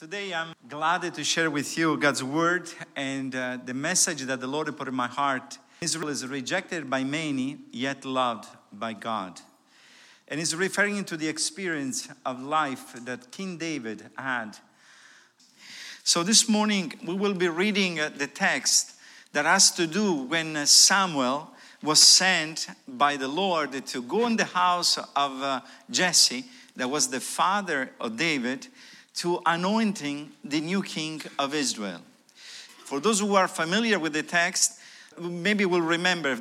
Today, I'm glad to share with you God's word and uh, the message that the Lord put in my heart. Israel is rejected by many, yet loved by God. And he's referring to the experience of life that King David had. So, this morning, we will be reading uh, the text that has to do when Samuel was sent by the Lord to go in the house of uh, Jesse, that was the father of David to anointing the new king of Israel. For those who are familiar with the text, maybe will remember.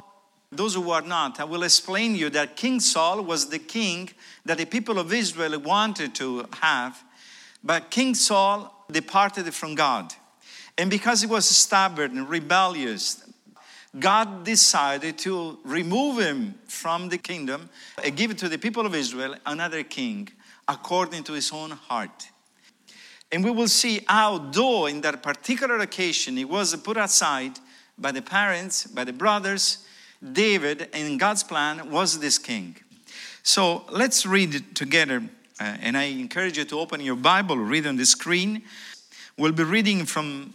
Those who are not, I will explain you that King Saul was the king that the people of Israel wanted to have, but King Saul departed from God. And because he was stubborn and rebellious, God decided to remove him from the kingdom and give it to the people of Israel another king according to his own heart. And we will see how, though in that particular occasion he was put aside by the parents, by the brothers, David, in God's plan, was this king. So let's read it together. Uh, and I encourage you to open your Bible, read on the screen. We'll be reading from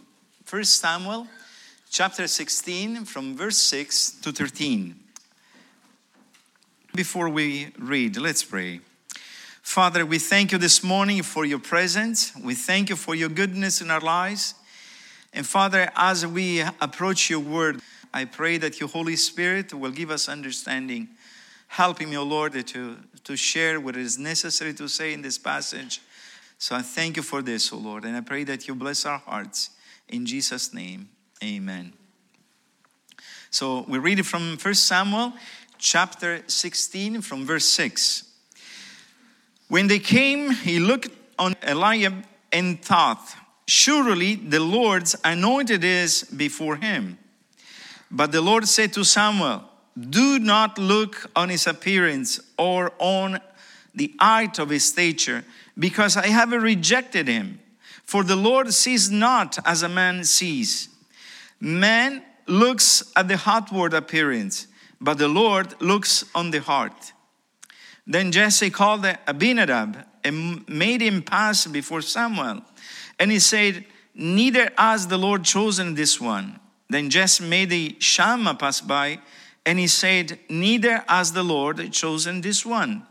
1 Samuel chapter 16, from verse 6 to 13. Before we read, let's pray. Father, we thank you this morning for your presence. We thank you for your goodness in our lives. And Father, as we approach your word, I pray that your Holy Spirit will give us understanding. Helping me, O Lord, to, to share what is necessary to say in this passage. So I thank you for this, O Lord, and I pray that you bless our hearts. In Jesus' name, amen. So we read it from 1 Samuel chapter 16, from verse 6. When they came, he looked on Eliab and thought, Surely the Lord's anointed is before him. But the Lord said to Samuel, Do not look on his appearance or on the height of his stature, because I have rejected him. For the Lord sees not as a man sees. Man looks at the outward appearance, but the Lord looks on the heart. Then Jesse called Abinadab and made him pass before Samuel. And he said, Neither has the Lord chosen this one. Then Jesse made the Shammah pass by, and he said, Neither has the Lord chosen this one.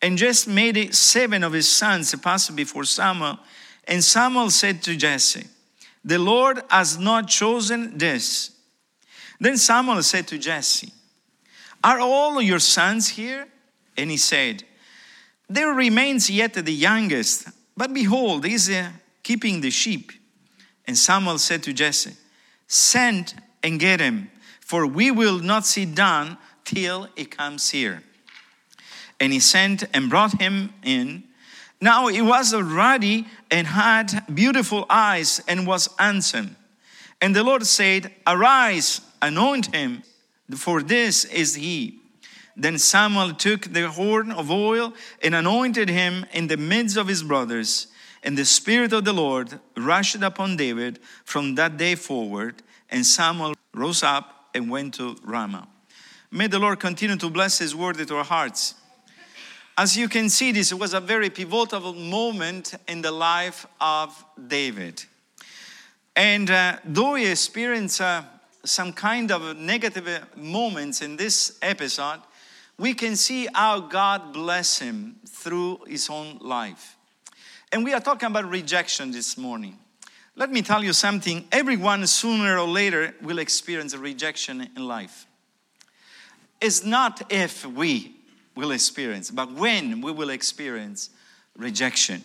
And Jesse made seven of his sons pass before Samuel. And Samuel said to Jesse, The Lord has not chosen this. Then Samuel said to Jesse, Are all your sons here? And he said, There remains yet the youngest, but behold, he is uh, keeping the sheep. And Samuel said to Jesse, Send and get him, for we will not sit down till he comes here. And he sent and brought him in. Now he was ruddy and had beautiful eyes and was handsome. And the Lord said, Arise, anoint him, for this is he. Then Samuel took the horn of oil and anointed him in the midst of his brothers. And the Spirit of the Lord rushed upon David from that day forward. And Samuel rose up and went to Ramah. May the Lord continue to bless his word into our hearts. As you can see, this was a very pivotal moment in the life of David. And uh, though he experienced uh, some kind of negative moments in this episode, we can see how God bless him through his own life. And we are talking about rejection this morning. Let me tell you something everyone sooner or later will experience a rejection in life. It's not if we will experience, but when we will experience rejection.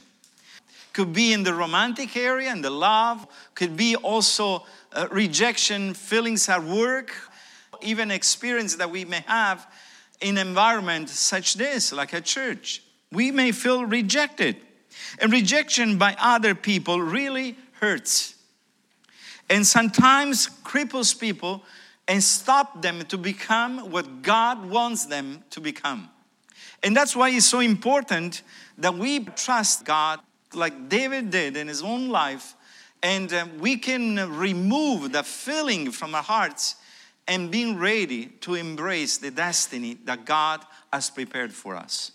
Could be in the romantic area and the love, could be also uh, rejection feelings at work, even experience that we may have in environment such this, like a church. We may feel rejected. And rejection by other people really hurts. And sometimes cripples people and stop them to become what God wants them to become. And that's why it's so important that we trust God like David did in his own life and um, we can remove the feeling from our hearts and being ready to embrace the destiny that God has prepared for us.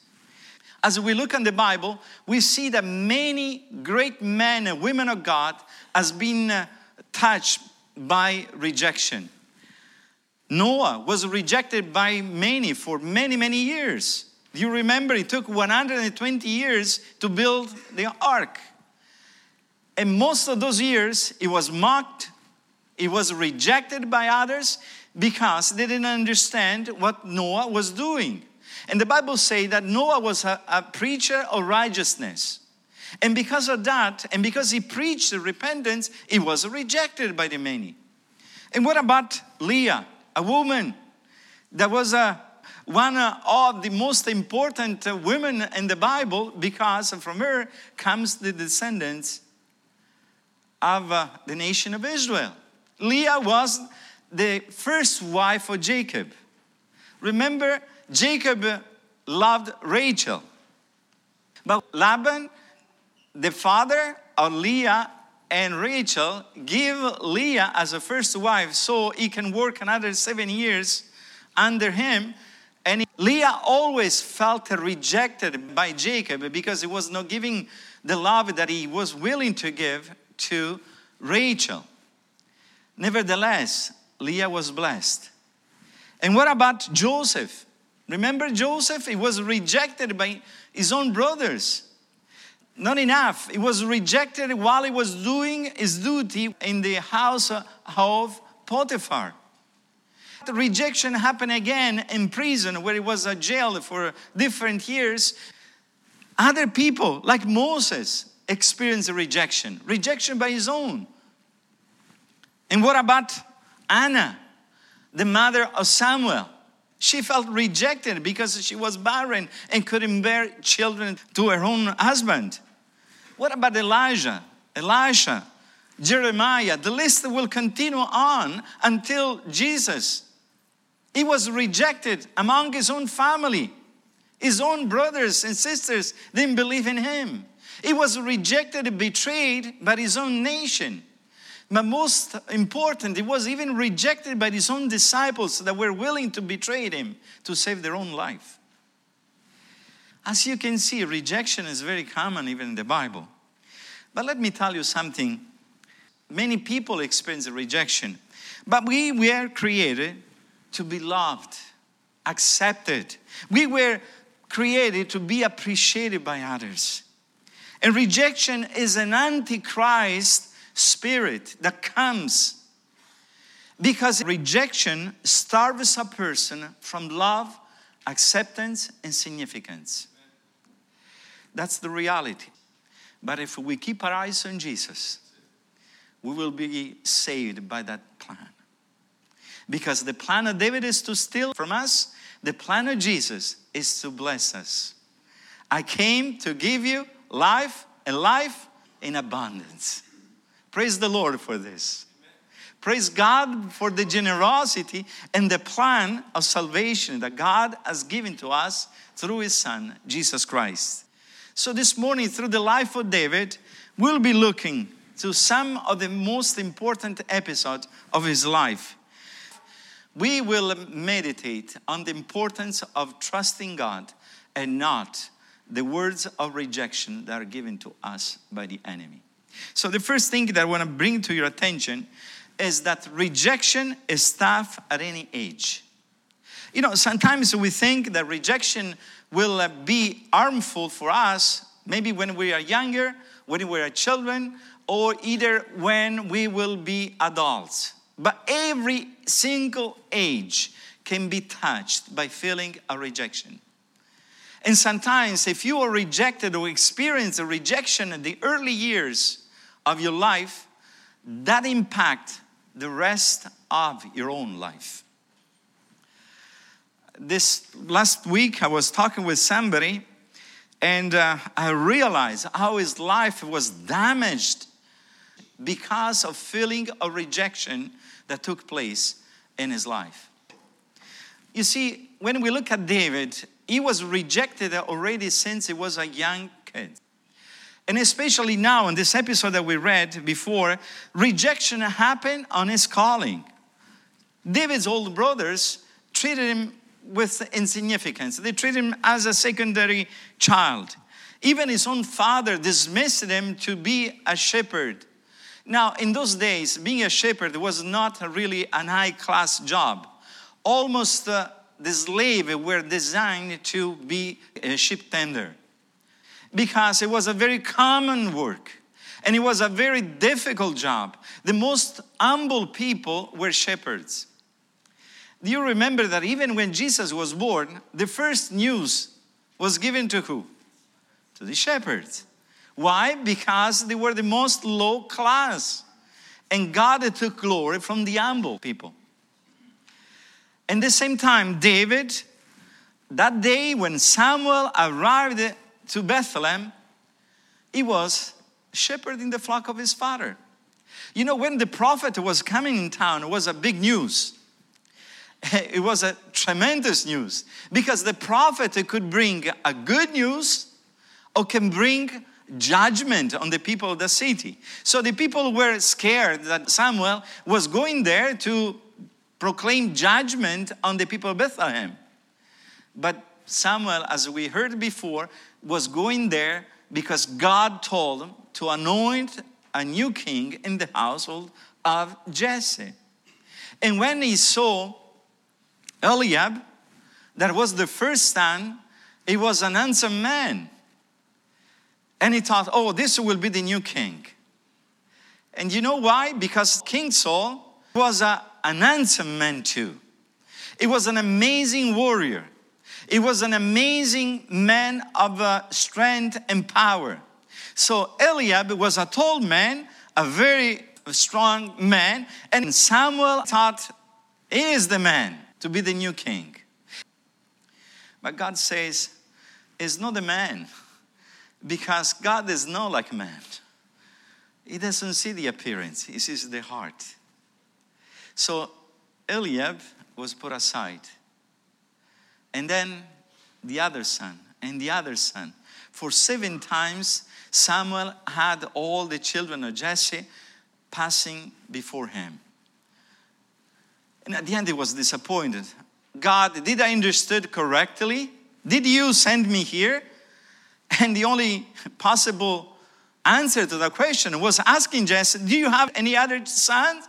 As we look in the Bible, we see that many great men and women of God has been uh, touched by rejection. Noah was rejected by many for many, many years. You remember it took 120 years to build the ark. And most of those years, it was mocked, it was rejected by others because they didn't understand what Noah was doing. And the Bible says that Noah was a, a preacher of righteousness. And because of that, and because he preached repentance, he was rejected by the many. And what about Leah, a woman that was a, one of the most important women in the Bible because from her comes the descendants of uh, the nation of Israel. Leah was the first wife of Jacob. Remember, Jacob loved Rachel. But Laban, the father of Leah and Rachel, give Leah as a first wife so he can work another seven years under him. And Leah always felt rejected by Jacob because he was not giving the love that he was willing to give to Rachel. Nevertheless, Leah was blessed. And what about Joseph? Remember Joseph? He was rejected by his own brothers. Not enough. He was rejected while he was doing his duty in the house of Potiphar. The rejection happened again in prison where he was jailed for different years. Other people, like Moses, experienced rejection, rejection by his own. And what about Anna, the mother of Samuel? She felt rejected because she was barren and couldn't bear children to her own husband. What about Elijah, Elisha, Jeremiah? The list will continue on until Jesus. He was rejected among his own family. His own brothers and sisters didn't believe in him. He was rejected and betrayed by his own nation. But most important, he was even rejected by his own disciples that were willing to betray him to save their own life. As you can see, rejection is very common even in the Bible. But let me tell you something. Many people experience rejection, but we were created to be loved, accepted. We were created to be appreciated by others. And rejection is an antichrist spirit that comes because rejection starves a person from love, acceptance, and significance. That's the reality. But if we keep our eyes on Jesus, we will be saved by that plan. Because the plan of devil is to steal from us, the plan of Jesus is to bless us. I came to give you life and life in abundance. Praise the Lord for this. Praise God for the generosity and the plan of salvation that God has given to us through His Son, Jesus Christ. So, this morning, through the life of David, we'll be looking to some of the most important episodes of his life. We will meditate on the importance of trusting God and not the words of rejection that are given to us by the enemy. So, the first thing that I want to bring to your attention is that rejection is tough at any age. You know, sometimes we think that rejection will uh, be harmful for us, maybe when we are younger, when we are children, or either when we will be adults. But every single age can be touched by feeling a rejection. And sometimes, if you are rejected or experience a rejection in the early years of your life, that impact the rest of your own life. This last week, I was talking with somebody, and uh, I realized how his life was damaged because of feeling of rejection that took place in his life. You see, when we look at David, he was rejected already since he was a young kid. And especially now in this episode that we read before, rejection happened on his calling. David's old brothers treated him with insignificance. They treated him as a secondary child. Even his own father dismissed him to be a shepherd. Now, in those days, being a shepherd was not really an high class job. Almost uh, the slaves were designed to be a sheep tender because it was a very common work and it was a very difficult job. The most humble people were shepherds. Do you remember that even when Jesus was born, the first news was given to who? To the shepherds. Why? Because they were the most low class. And God took glory from the humble people. At the same time, David, that day when Samuel arrived to Bethlehem, he was shepherding the flock of his father. You know, when the prophet was coming in town, it was a big news. It was a tremendous news because the prophet could bring a good news or can bring judgment on the people of the city. So the people were scared that Samuel was going there to proclaim judgment on the people of Bethlehem. But Samuel, as we heard before, was going there because God told him to anoint a new king in the household of Jesse. And when he saw Eliab, that was the first son, he was an handsome man. And he thought, oh, this will be the new king. And you know why? Because King Saul was a, an handsome man too. He was an amazing warrior. He was an amazing man of uh, strength and power. So Eliab was a tall man, a very strong man, and Samuel thought he is the man to be the new king. But God says, "Is not the man, because God is not like man. He doesn't see the appearance, he sees the heart. So Eliab was put aside. And then the other son, and the other son. For seven times, Samuel had all the children of Jesse passing before him. And at the end, he was disappointed. God, did I understood correctly? Did you send me here? And the only possible answer to that question was asking Jesse, Do you have any other sons?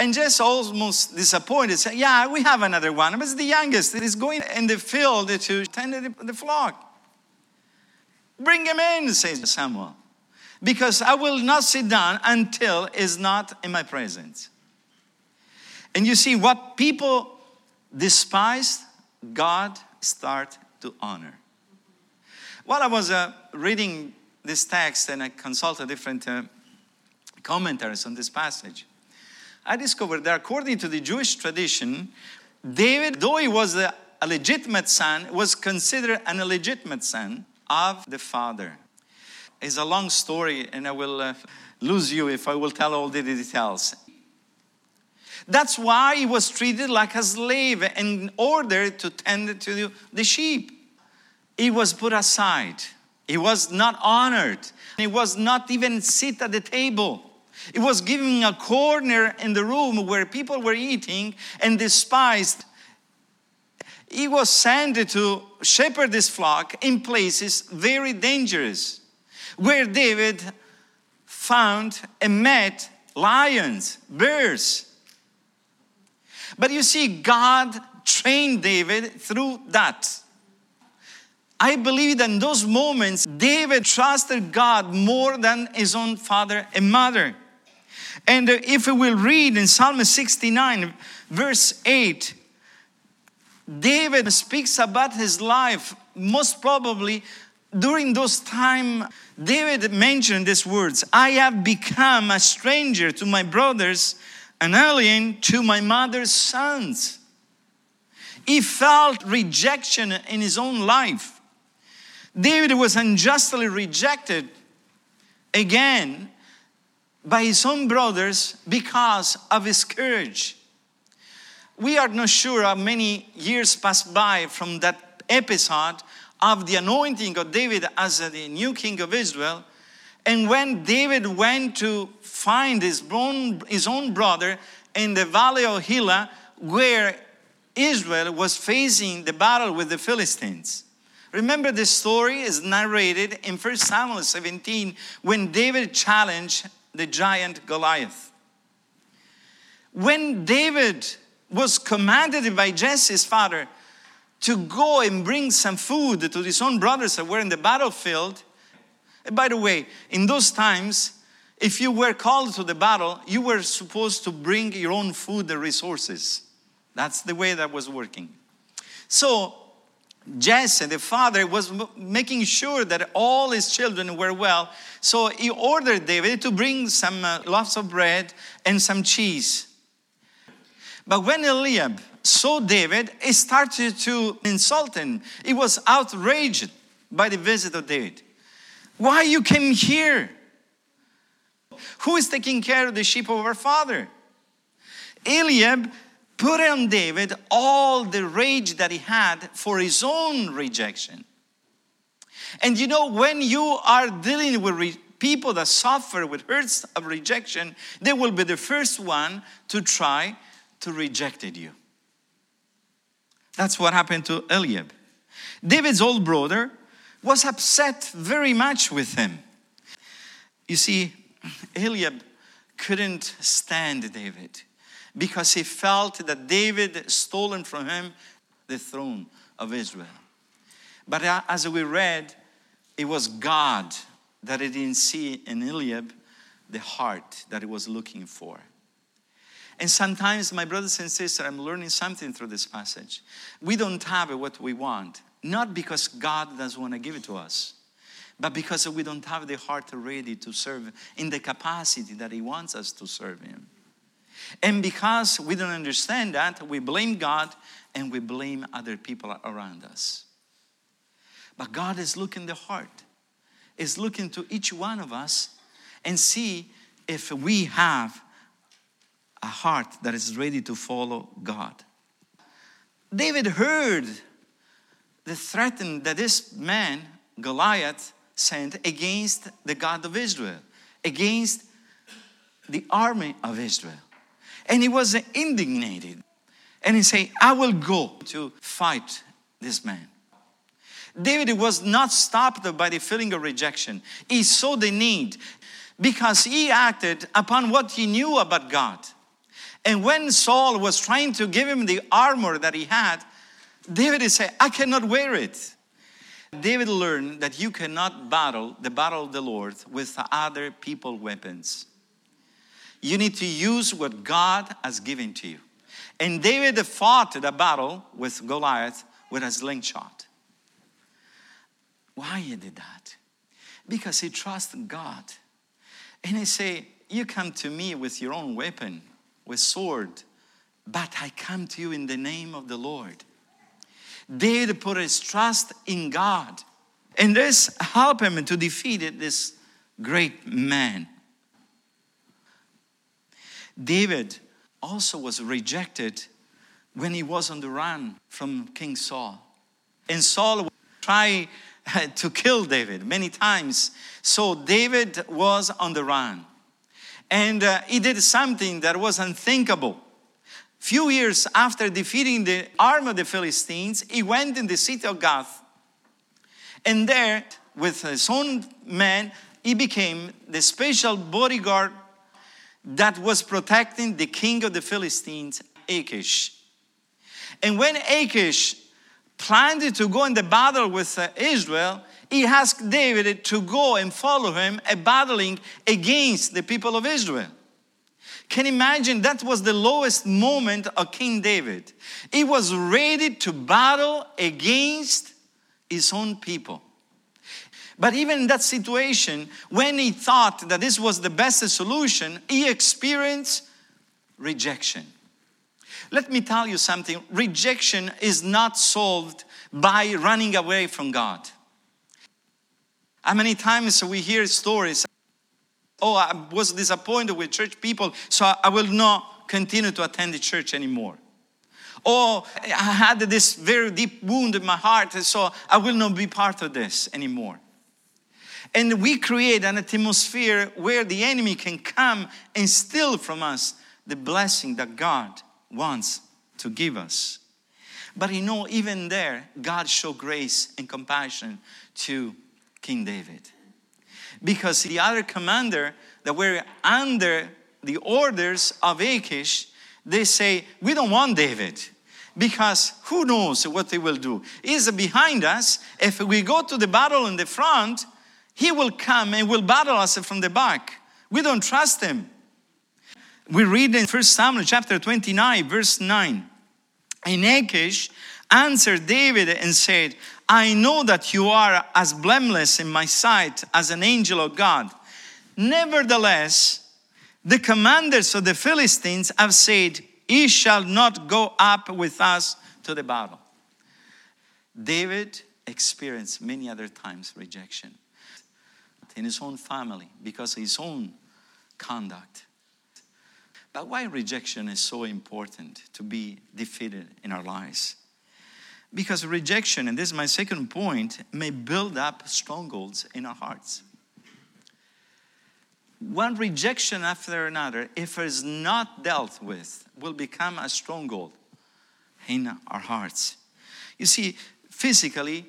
And Jesse almost disappointed, said, Yeah, we have another one, but it's the youngest. He's going in the field to tend the, flock. Bring him in, says Samuel, because I will not sit down until is not in my presence. And you see, what people despise, God start to honor. While I was uh, reading this text and I consulted different uh, commentaries on this passage, I discovered that according to the Jewish tradition, David, though he was a, a legitimate son, was considered an illegitimate son of the father. It's a long story, and I will uh, lose you if I will tell all the details. That's why he was treated like a slave in order to tend to the sheep. He was put aside. He was not honored. He was not even sit at the table. It was giving a corner in the room where people were eating and despised. He was sent to shepherd this flock in places very dangerous, where David found and met lions, bears. But you see, God trained David through that. I believe that in those moments, David trusted God more than his own father and mother. And uh, if we will read in Psalm 69, verse 8, David speaks about his life. Most probably during those time, David mentioned these words I have become a stranger to my brothers, an alien to my mother's sons. He felt rejection in his own life. David was unjustly rejected again by his own brothers because of his courage. We are not sure how many years passed by from that episode of the anointing of David as the new king of Israel. And when David went to find his own, his own brother in the valley of Elah, where Israel was facing the battle with the Philistines. Remember, this story is narrated in 1 Samuel 17 when David challenged the giant Goliath. When David was commanded by Jesse's father to go and bring some food to his own brothers that were in the battlefield. And by the way, in those times, if you were called to the battle, you were supposed to bring your own food and resources. That's the way that was working. So, Jesse, the father, was making sure that all his children were well. So he ordered David to bring some uh, loaves of bread and some cheese. But when Eliab saw David, he started to insult him. He was outraged by the visit of David. Why you came here? Who is taking care of the sheep of our father? Eliab put on David all the rage that he had for his own rejection. And you know, when you are dealing with re- people that suffer with hurts of rejection, they will be the first one to try to reject you. That's what happened to Eliab. David's old brother was upset very much with him. You see, Eliab couldn't stand David because he felt that David stolen from him the throne of Israel. But uh, as we read, it was God that he didn't see in Eliab the heart that he was looking for. And sometimes, my brothers and sisters, I'm learning something through this passage. We don't have what we want, not because God doesn't want to give it to us, but because we don't have the heart ready to serve in the capacity that He wants us to serve Him. And because we don't understand that, we blame God and we blame other people around us. But God is looking the heart, is looking to each one of us and see if we have a heart that is ready to follow God. David heard the threat that this man, Goliath, sent against the God of Israel, against the army of Israel. And he was indignated. And he said, I will go to fight this man. David was not stopped by the feeling of rejection. He saw the need because he acted upon what he knew about God. And when Saul was trying to give him the armor that he had, David said, I cannot wear it. David learned that you cannot battle the battle of the Lord with other people weapons. You need to use what God has given to you. And David fought the battle with Goliath with a slingshot. Why he did that? Because he trusted God. And he said, You come to me with your own weapon with sword, but I come to you in the name of the Lord. David put his trust in God. And this helped him to defeat this great man. David also was rejected when he was on the run from King Saul. And Saul tried to kill David many times. So David was on the run. And uh, he did something that was unthinkable. Few years after defeating the army of the Philistines, he went in the city of Gath. And there, with his own men, he became the special bodyguard that was protecting the king of the Philistines, Achish. And when Achish planned to go in the battle with uh, Israel, he asked David to go and follow him and battling against the people of Israel. Can you imagine that was the lowest moment of King David? He was ready to battle against his own people. But even in that situation, when he thought that this was the best solution, he experienced rejection. Let me tell you something rejection is not solved by running away from God. How many times we hear stories? Oh, I was disappointed with church people, so I will not continue to attend the church anymore. Oh, I had this very deep wound in my heart, so I will not be part of this anymore. And we create an atmosphere where the enemy can come and steal from us the blessing that God wants to give us. But you know, even there, God showed grace and compassion to King David. Because the other commander that were under the orders of Achish, they say, We don't want David because who knows what they will do. He's behind us. If we go to the battle in the front, he will come and will battle us from the back. We don't trust him. We read in 1 Samuel chapter 29, verse 9. And Achish answered David and said, I know that you are as blameless in my sight as an angel of God. Nevertheless, the commanders of the Philistines have said, He shall not go up with us to the battle. David experienced many other times rejection in his own family because of his own conduct. But why rejection is so important to be defeated in our lives? Because rejection, and this is my second point, may build up strongholds in our hearts. One rejection after another, if it is not dealt with, will become a stronghold in our hearts. You see, physically,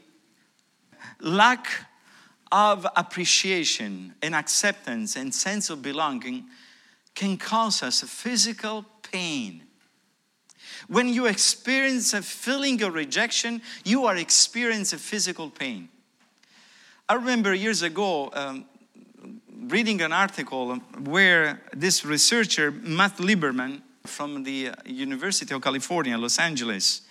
lack of appreciation and acceptance and sense of belonging can cause us physical pain. When you experience a feeling of rejection, you are experiencing physical pain. I remember years ago um, reading an article where this researcher, Matt Lieberman, from the University of California, Los Angeles,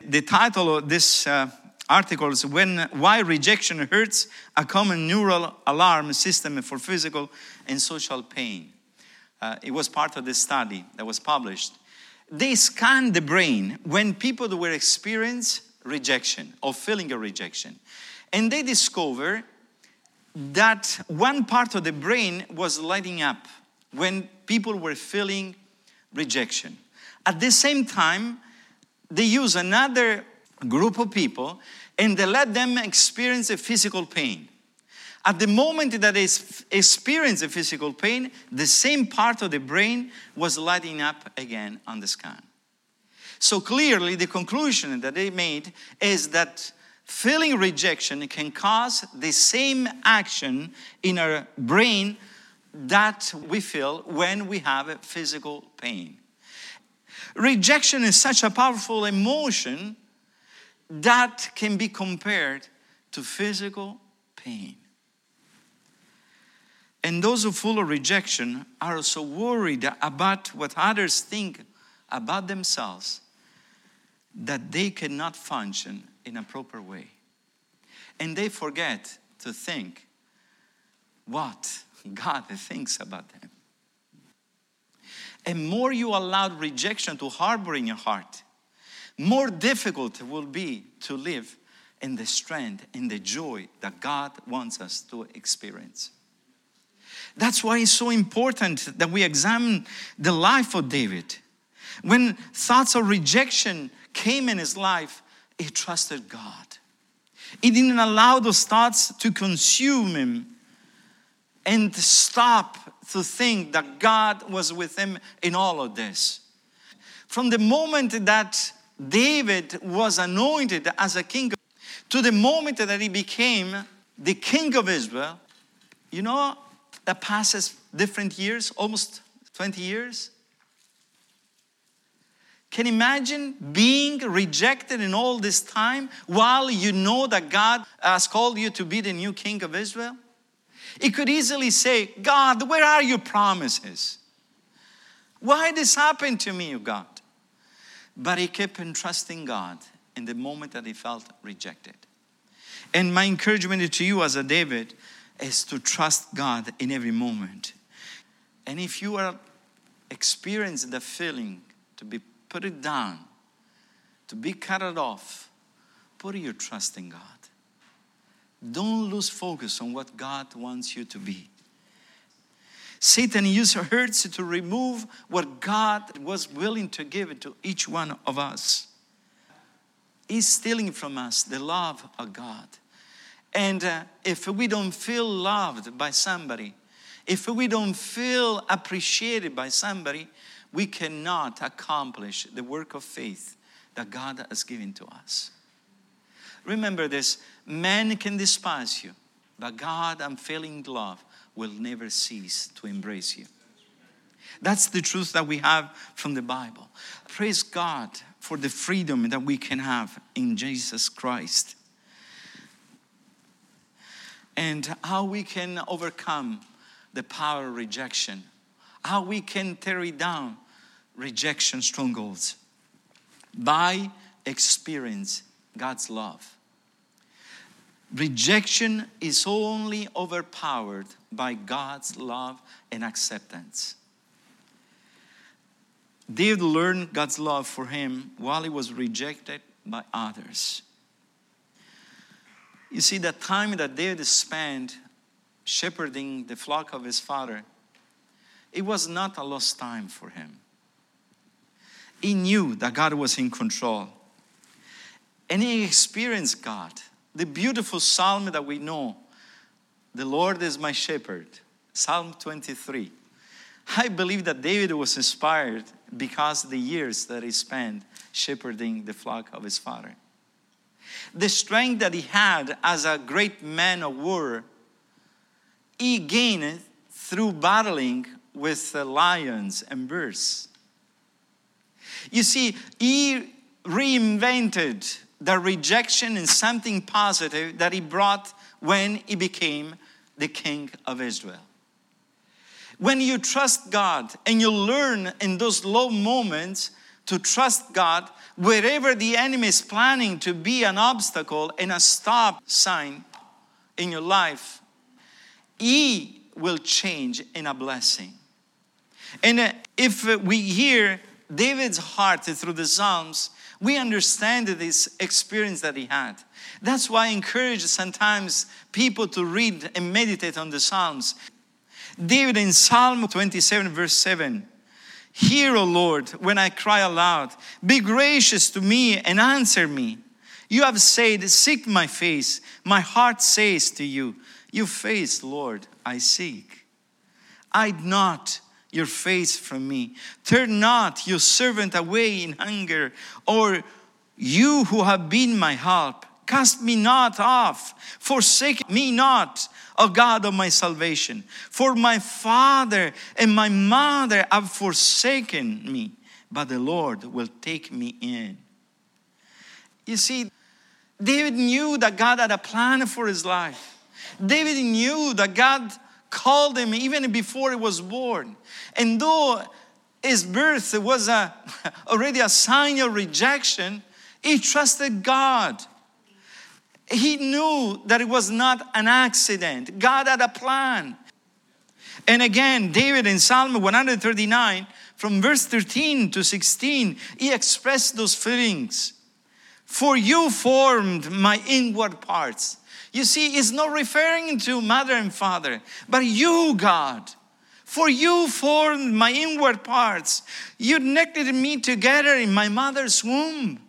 the title of this uh, article is when, Why Rejection Hurts, a Common Neural Alarm System for Physical and Social Pain. Uh, it was part of this study that was published. They scanned the brain when people were experiencing rejection or feeling a rejection. And they discovered that one part of the brain was lighting up when people were feeling rejection. At the same time, they use another group of people and they let them experience a physical pain. At the moment that they experienced the physical pain, the same part of the brain was lighting up again on the scan. So clearly, the conclusion that they made is that feeling rejection can cause the same action in our brain that we feel when we have a physical pain. Rejection is such a powerful emotion that can be compared to physical pain. And those who full of rejection are so worried about what others think about themselves that they cannot function in a proper way. And they forget to think what God thinks about them. And more you allow rejection to harbor in your heart, more difficult it will be to live in the strength and the joy that God wants us to experience. That's why it's so important that we examine the life of David. When thoughts of rejection came in his life, he trusted God. He didn't allow those thoughts to consume him and stop to think that God was with him in all of this. From the moment that David was anointed as a king to the moment that he became the king of Israel, you know, that passes different years, almost 20 years. Can imagine being rejected in all this time while you know that God has called you to be the new king of Israel? He could easily say, God, where are your promises? Why this happened to me, you God? But he kept entrusting God in the moment that he felt rejected. And my encouragement to you as a David is to trust God in every moment. And if you are experiencing the feeling to be put it down, to be cut off, put your trust in God. Don't lose focus on what God wants you to be. Satan used hurts to remove what God was willing to give to each one of us. He's stealing from us the love of God. And uh, if we don't feel loved by somebody, if we don't feel appreciated by somebody, we cannot accomplish the work of faith that God has given to us. Remember this man can despise you, but God, unfailing love, will never cease to embrace you. That's the truth that we have from the Bible. Praise God for the freedom that we can have in Jesus Christ. And how we can overcome the power of rejection, how we can tear down rejection strongholds by experience God's love. Rejection is only overpowered by God's love and acceptance. David learned God's love for him while he was rejected by others. You see, the time that David spent shepherding the flock of his father, it was not a lost time for him. He knew that God was in control. And he experienced God. The beautiful psalm that we know, the Lord is my shepherd, Psalm 23. I believe that David was inspired because of the years that he spent shepherding the flock of his father. The strength that he had as a great man of war, he gained through battling with lions and bears. You see, he reinvented the rejection in something positive that he brought when he became the king of Israel. When you trust God and you learn in those low moments to trust God, wherever the enemy is planning to be an obstacle and a stop sign in your life, He will change in a blessing. And uh, if we hear David's heart through the Psalms, we understand this experience that he had. That's why I encourage sometimes people to read and meditate on the Psalms. David in Psalm 27, verse 7 Hear, O Lord, when I cry aloud. Be gracious to me and answer me. You have said, Seek my face. My heart says to you, Your face, Lord, I seek. I'd not your face from me. Turn not your servant away in hunger, or you who have been my help. Cast me not off, forsake me not O God of my salvation. For my father and my mother have forsaken me, but the Lord will take me in. You see, David knew that God had a plan for his life. David knew that God called him even before he was born. And though his birth was a, already a sign of rejection, he trusted God he knew that it was not an accident. God had a plan. And again, David in Psalm 139, from verse 13 to 16, he expressed those feelings. For you formed my inward parts. You see, it's not referring to mother and father, but you, God. For you formed my inward parts. You knitted me together in my mother's womb.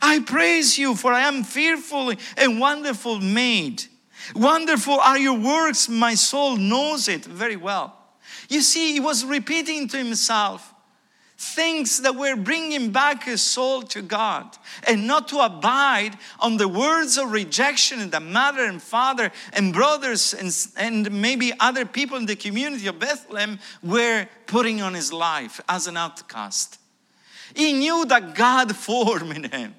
I praise you, for I am fearfully and wonderful made. Wonderful are your works, my soul knows it very well. You see, he was repeating to himself things that were bringing back his soul to God and not to abide on the words of rejection that mother and father and brothers and, and maybe other people in the community of Bethlehem were putting on his life as an outcast. He knew that God formed in him.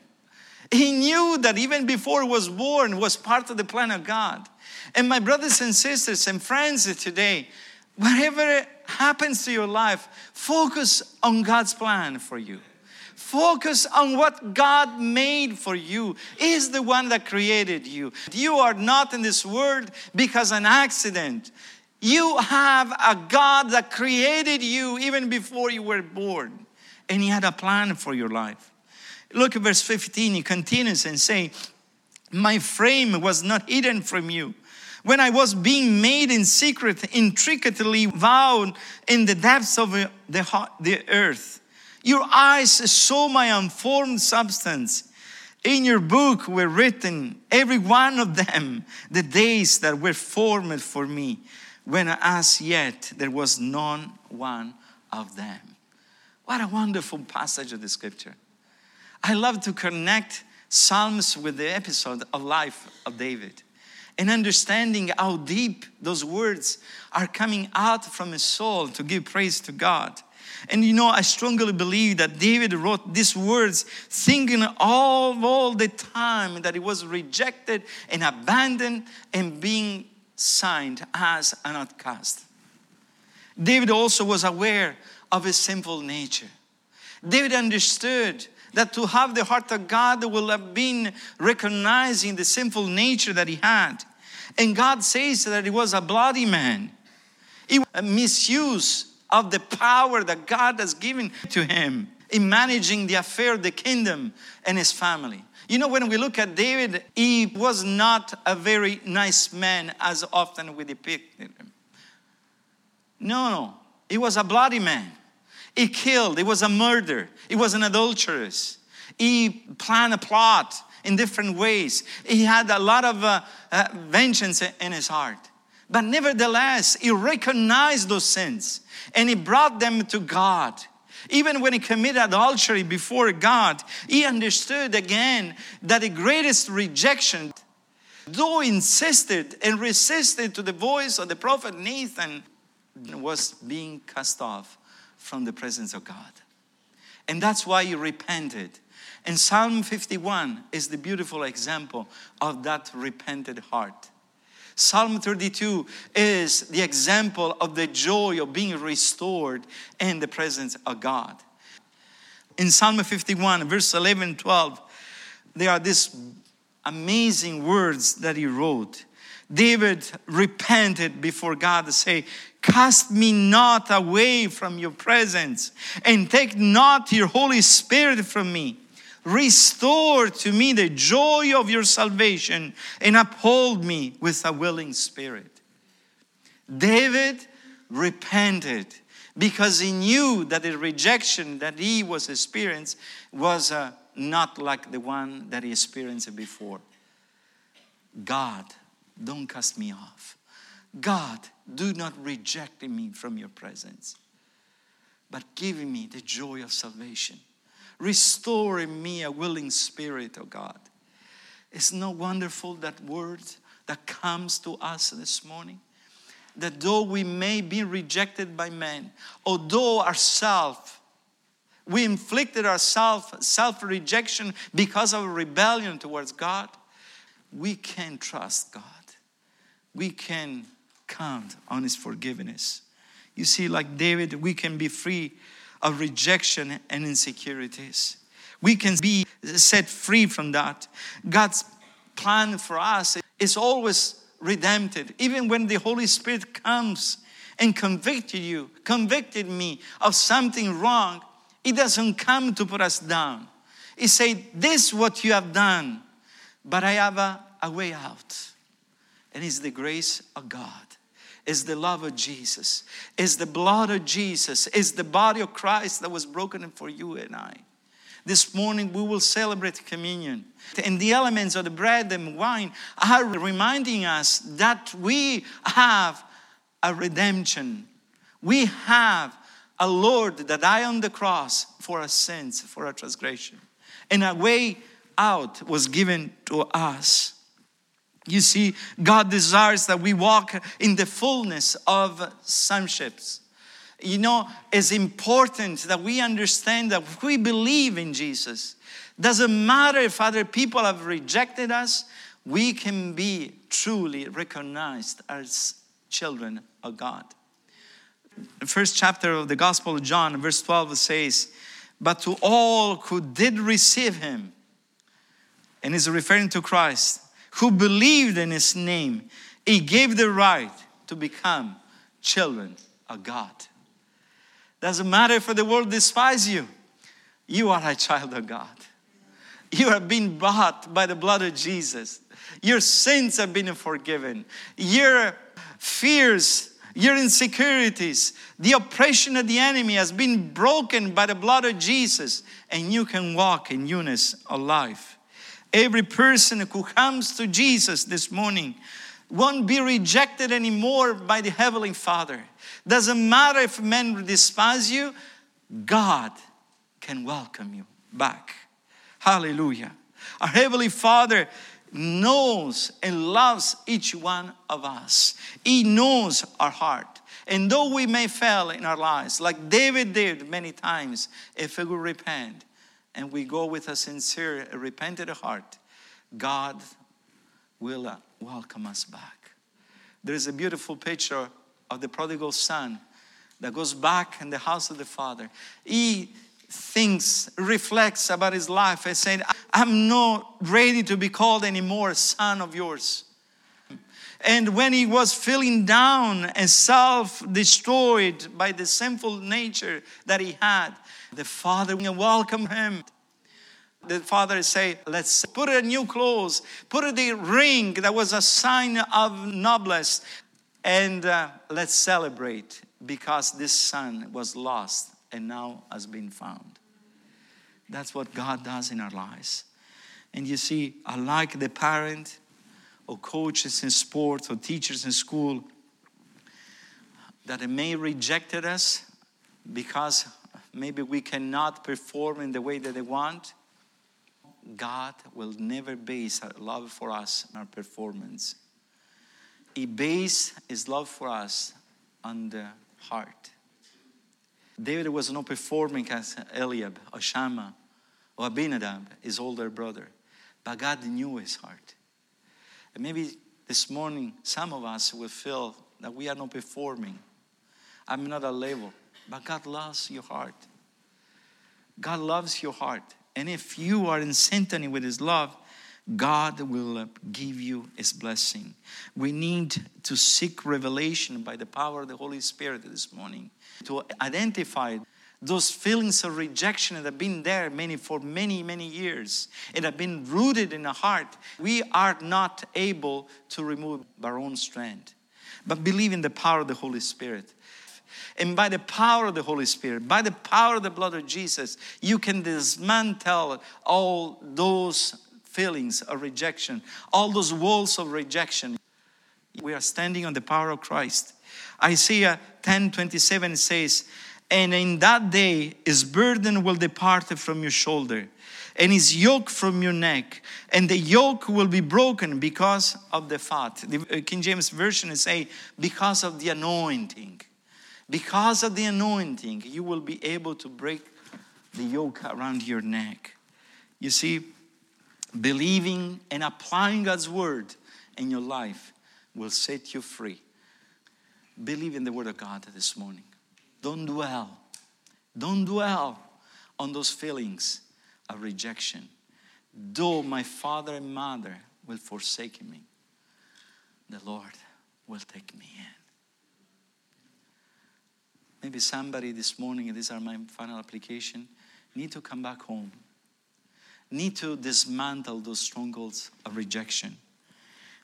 He knew that even before he was born was part of the plan of God. And my brothers and sisters and friends today, whatever happens to your life, focus on God's plan for you. Focus on what God made for you. Is the one that created you. You are not in this world because an accident. You have a God that created you even before you were born. And He had a plan for your life. Look at verse 15. He continues and say, My frame was not hidden from you. When I was being made in secret, intricately wound in the depths of uh, the, the earth, your eyes saw my unformed substance. In your book were written, every one of them, the days that were formed for me, when as yet there was none one of them. What a wonderful passage of the scripture. I love to connect Psalms with the episode of life of David and understanding how deep those words are coming out from his soul to give praise to God. And you know, I strongly believe that David wrote these words thinking all, all the time that he was rejected and abandoned and being signed as an outcast. David also was aware of his sinful nature. David understood that to have the heart of God will have been recognizing the sinful nature that he had. And God says that he was a bloody man. It was a misuse of the power that God has given to him in managing the affair of the kingdom and his family. You know, when we look at David, he was not a very nice man as often we depict him. No, no, he was a bloody man. He killed, he was a murderer, he was an adulteress. He planned a plot in different ways. He had a lot of uh, uh, vengeance in his heart. But nevertheless, he recognized those sins and he brought them to God. Even when he committed adultery before God, he understood again that the greatest rejection, though insisted and resisted to the voice of the prophet Nathan, was being cast off from the presence of God. And that's why he repented. And Psalm 51 is the beautiful example of that repented heart. Psalm 32 is the example of the joy of being restored in the presence of God. In Psalm 51, verse 11 12, there are these amazing words that he wrote. David repented before God to say, Cast me not away from your presence, and take not your Holy Spirit from me. Restore to me the joy of your salvation and uphold me with a willing spirit. David repented because he knew that the rejection that he was experiencing was uh, not like the one that he experienced before. God, don't cast me off. God, do not reject me from your presence, but give me the joy of salvation. Restore in me a willing spirit, oh God. It's not wonderful that word that comes to us this morning? That though we may be rejected by men, although ourselves, we inflicted ourselves self rejection because of rebellion towards God, we can trust God. We can count on His forgiveness. You see, like David, we can be free of rejection and insecurities. We can be set free from that. God's plan for us is always redemptive. Even when the Holy Spirit comes and convicted you, convicted me of something wrong, it doesn't come to put us down. He said, This is what you have done, but I have a, a way out. And it's the grace of God is the love of Jesus, is the blood of Jesus, is the body of Christ that was broken for you and I. This morning we will celebrate communion. And the elements of the bread and wine are reminding us that we have a redemption. We have a Lord that died on the cross for our sins, for our transgression. And a way out was given to us. You see, God desires that we walk in the fullness of sonships. You know, it's important that we understand that if we believe in Jesus. Doesn't matter if other people have rejected us, we can be truly recognized as children of God. The first chapter of the Gospel of John, verse 12 says, But to all who did receive him, and is referring to Christ, who believed in his name, he gave the right to become children of God. Doesn't matter if the world despise you, you are a child of God. You have been bought by the blood of Jesus. Your sins have been forgiven. Your fears, your insecurities, the oppression of the enemy has been broken by the blood of Jesus, and you can walk in newness of life. Every person who comes to Jesus this morning won't be rejected anymore by the Heavenly Father. Doesn't matter if men despise you, God can welcome you back. Hallelujah. Our Heavenly Father knows and loves each one of us. He knows our heart. And though we may fail in our lives, like David did many times, if we will repent and we go with a sincere, repentant heart, God will uh, welcome us back. There is a beautiful picture of the prodigal son that goes back in the house of the father. He thinks, reflects about his life and saying, I'm not ready to be called anymore son of yours. And when he was feeling down and self destroyed by the sinful nature that he had, the father welcomed him. The father say, "Let's put a new clothes, put the ring that was a sign of noblesse, and uh, let's celebrate because this son was lost and now has been found." That's what God does in our lives. And you see, unlike the parent or coaches in sports or teachers in school that may rejected us because maybe we cannot perform in the way that they want. God will never base our love for us on our performance. He based his love for us on the heart. David was not performing as eliab or shammah or abinadab his older brother but god knew his heart and maybe this morning, some of us will feel that we are not performing. I'm not a level, but God loves your heart. God loves your heart. And if you are in sympathy with His love, God will give you His blessing. We need to seek revelation by the power of the Holy Spirit this morning to identify those feelings of rejection that have been there many for many many years and have been rooted in the heart we are not able to remove our own strength but believe in the power of the holy spirit and by the power of the Holy Spirit, by the power of the blood of Jesus, you can dismantle all those feelings of rejection, all those walls of rejection. We are standing on the power of Christ. Isaiah 10 27 says, and in that day, his burden will depart from your shoulder, and his yoke from your neck, and the yoke will be broken because of the fat. The uh, King James Version is say, because of the anointing. Because of the anointing, you will be able to break the yoke around your neck. You see, believing and applying God's word in your life will set you free. Believe in the word of God this morning. Don't dwell. Don't dwell on those feelings of rejection. Though my father and mother will forsake me, the Lord will take me in. Maybe somebody this morning, these are my final application, need to come back home. Need to dismantle those strongholds of rejection.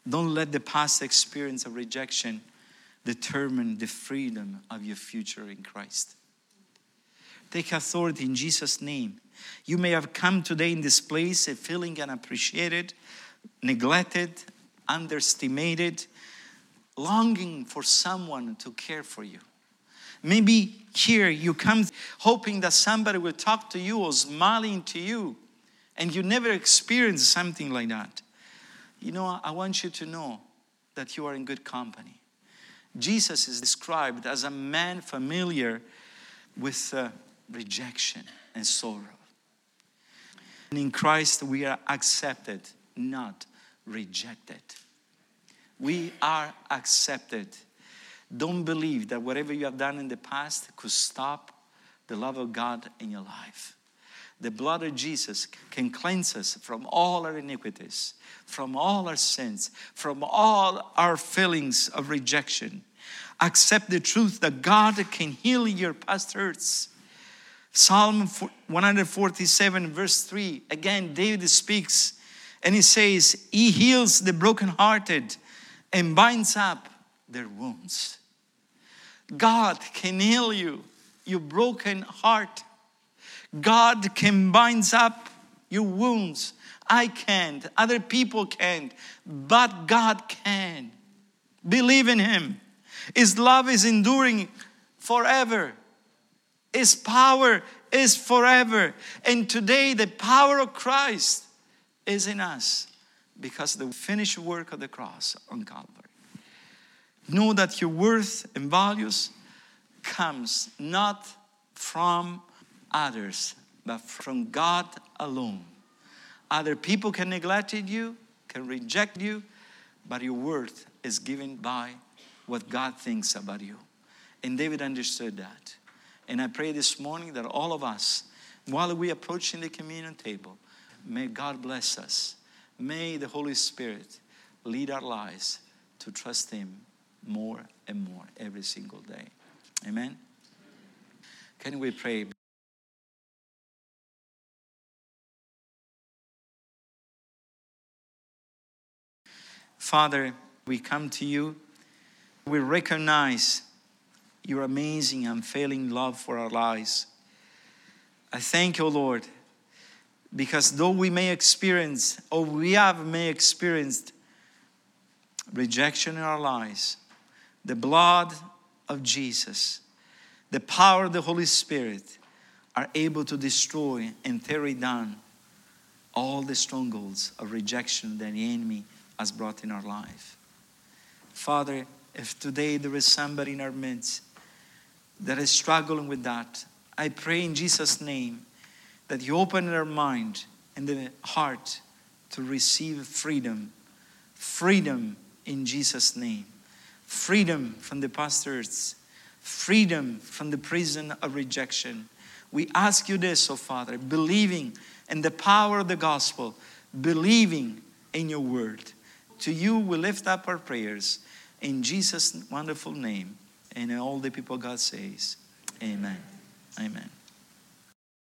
Don't let the past experience of rejection determine the freedom of your future in Christ. Take authority in Jesus' name. You may have come today in this place feeling unappreciated, neglected, underestimated, longing for someone to care for you. Maybe here you come hoping that somebody will talk to you or smiling to you, and you never experienced something like that. You know, I want you to know that you are in good company. Jesus is described as a man familiar with uh, rejection and sorrow. And in Christ, we are accepted, not rejected. We are accepted. Don't believe that whatever you have done in the past could stop the love of God in your life. The blood of Jesus can cleanse us from all our iniquities, from all our sins, from all our feelings of rejection. Accept the truth that God can heal your past hurts. Psalm 147, verse 3, again, David speaks and he says, He heals the brokenhearted and binds up their wounds. God can heal you, your broken heart. God can bind up your wounds. I can't, other people can't, but God can. Believe in Him. His love is enduring forever. His power is forever. And today, the power of Christ is in us because the finished work of the cross on Calvary. Know that your worth and values comes not from others, but from God alone. Other people can neglect you, can reject you, but your worth is given by what God thinks about you. And David understood that. And I pray this morning that all of us, while we approaching the communion table, may God bless us. May the Holy Spirit lead our lives to trust Him more and more every single day. Amen. Can we pray? Father, we come to you. We recognize your amazing, unfailing love for our lives. I thank you, Lord, because though we may experience, or we have may experienced rejection in our lives, the blood of Jesus, the power of the Holy Spirit are able to destroy and tear down all the strongholds of rejection that the enemy has brought in our life. Father, if today there is somebody in our midst that is struggling with that, I pray in Jesus' name that you open their mind and the heart to receive freedom. Freedom in Jesus' name. Freedom from the pastors. Freedom from the prison of rejection. We ask you this, oh Father, believing in the power of the gospel, believing in your word. To you we lift up our prayers in Jesus' wonderful name. And all the people God says, Amen. Amen.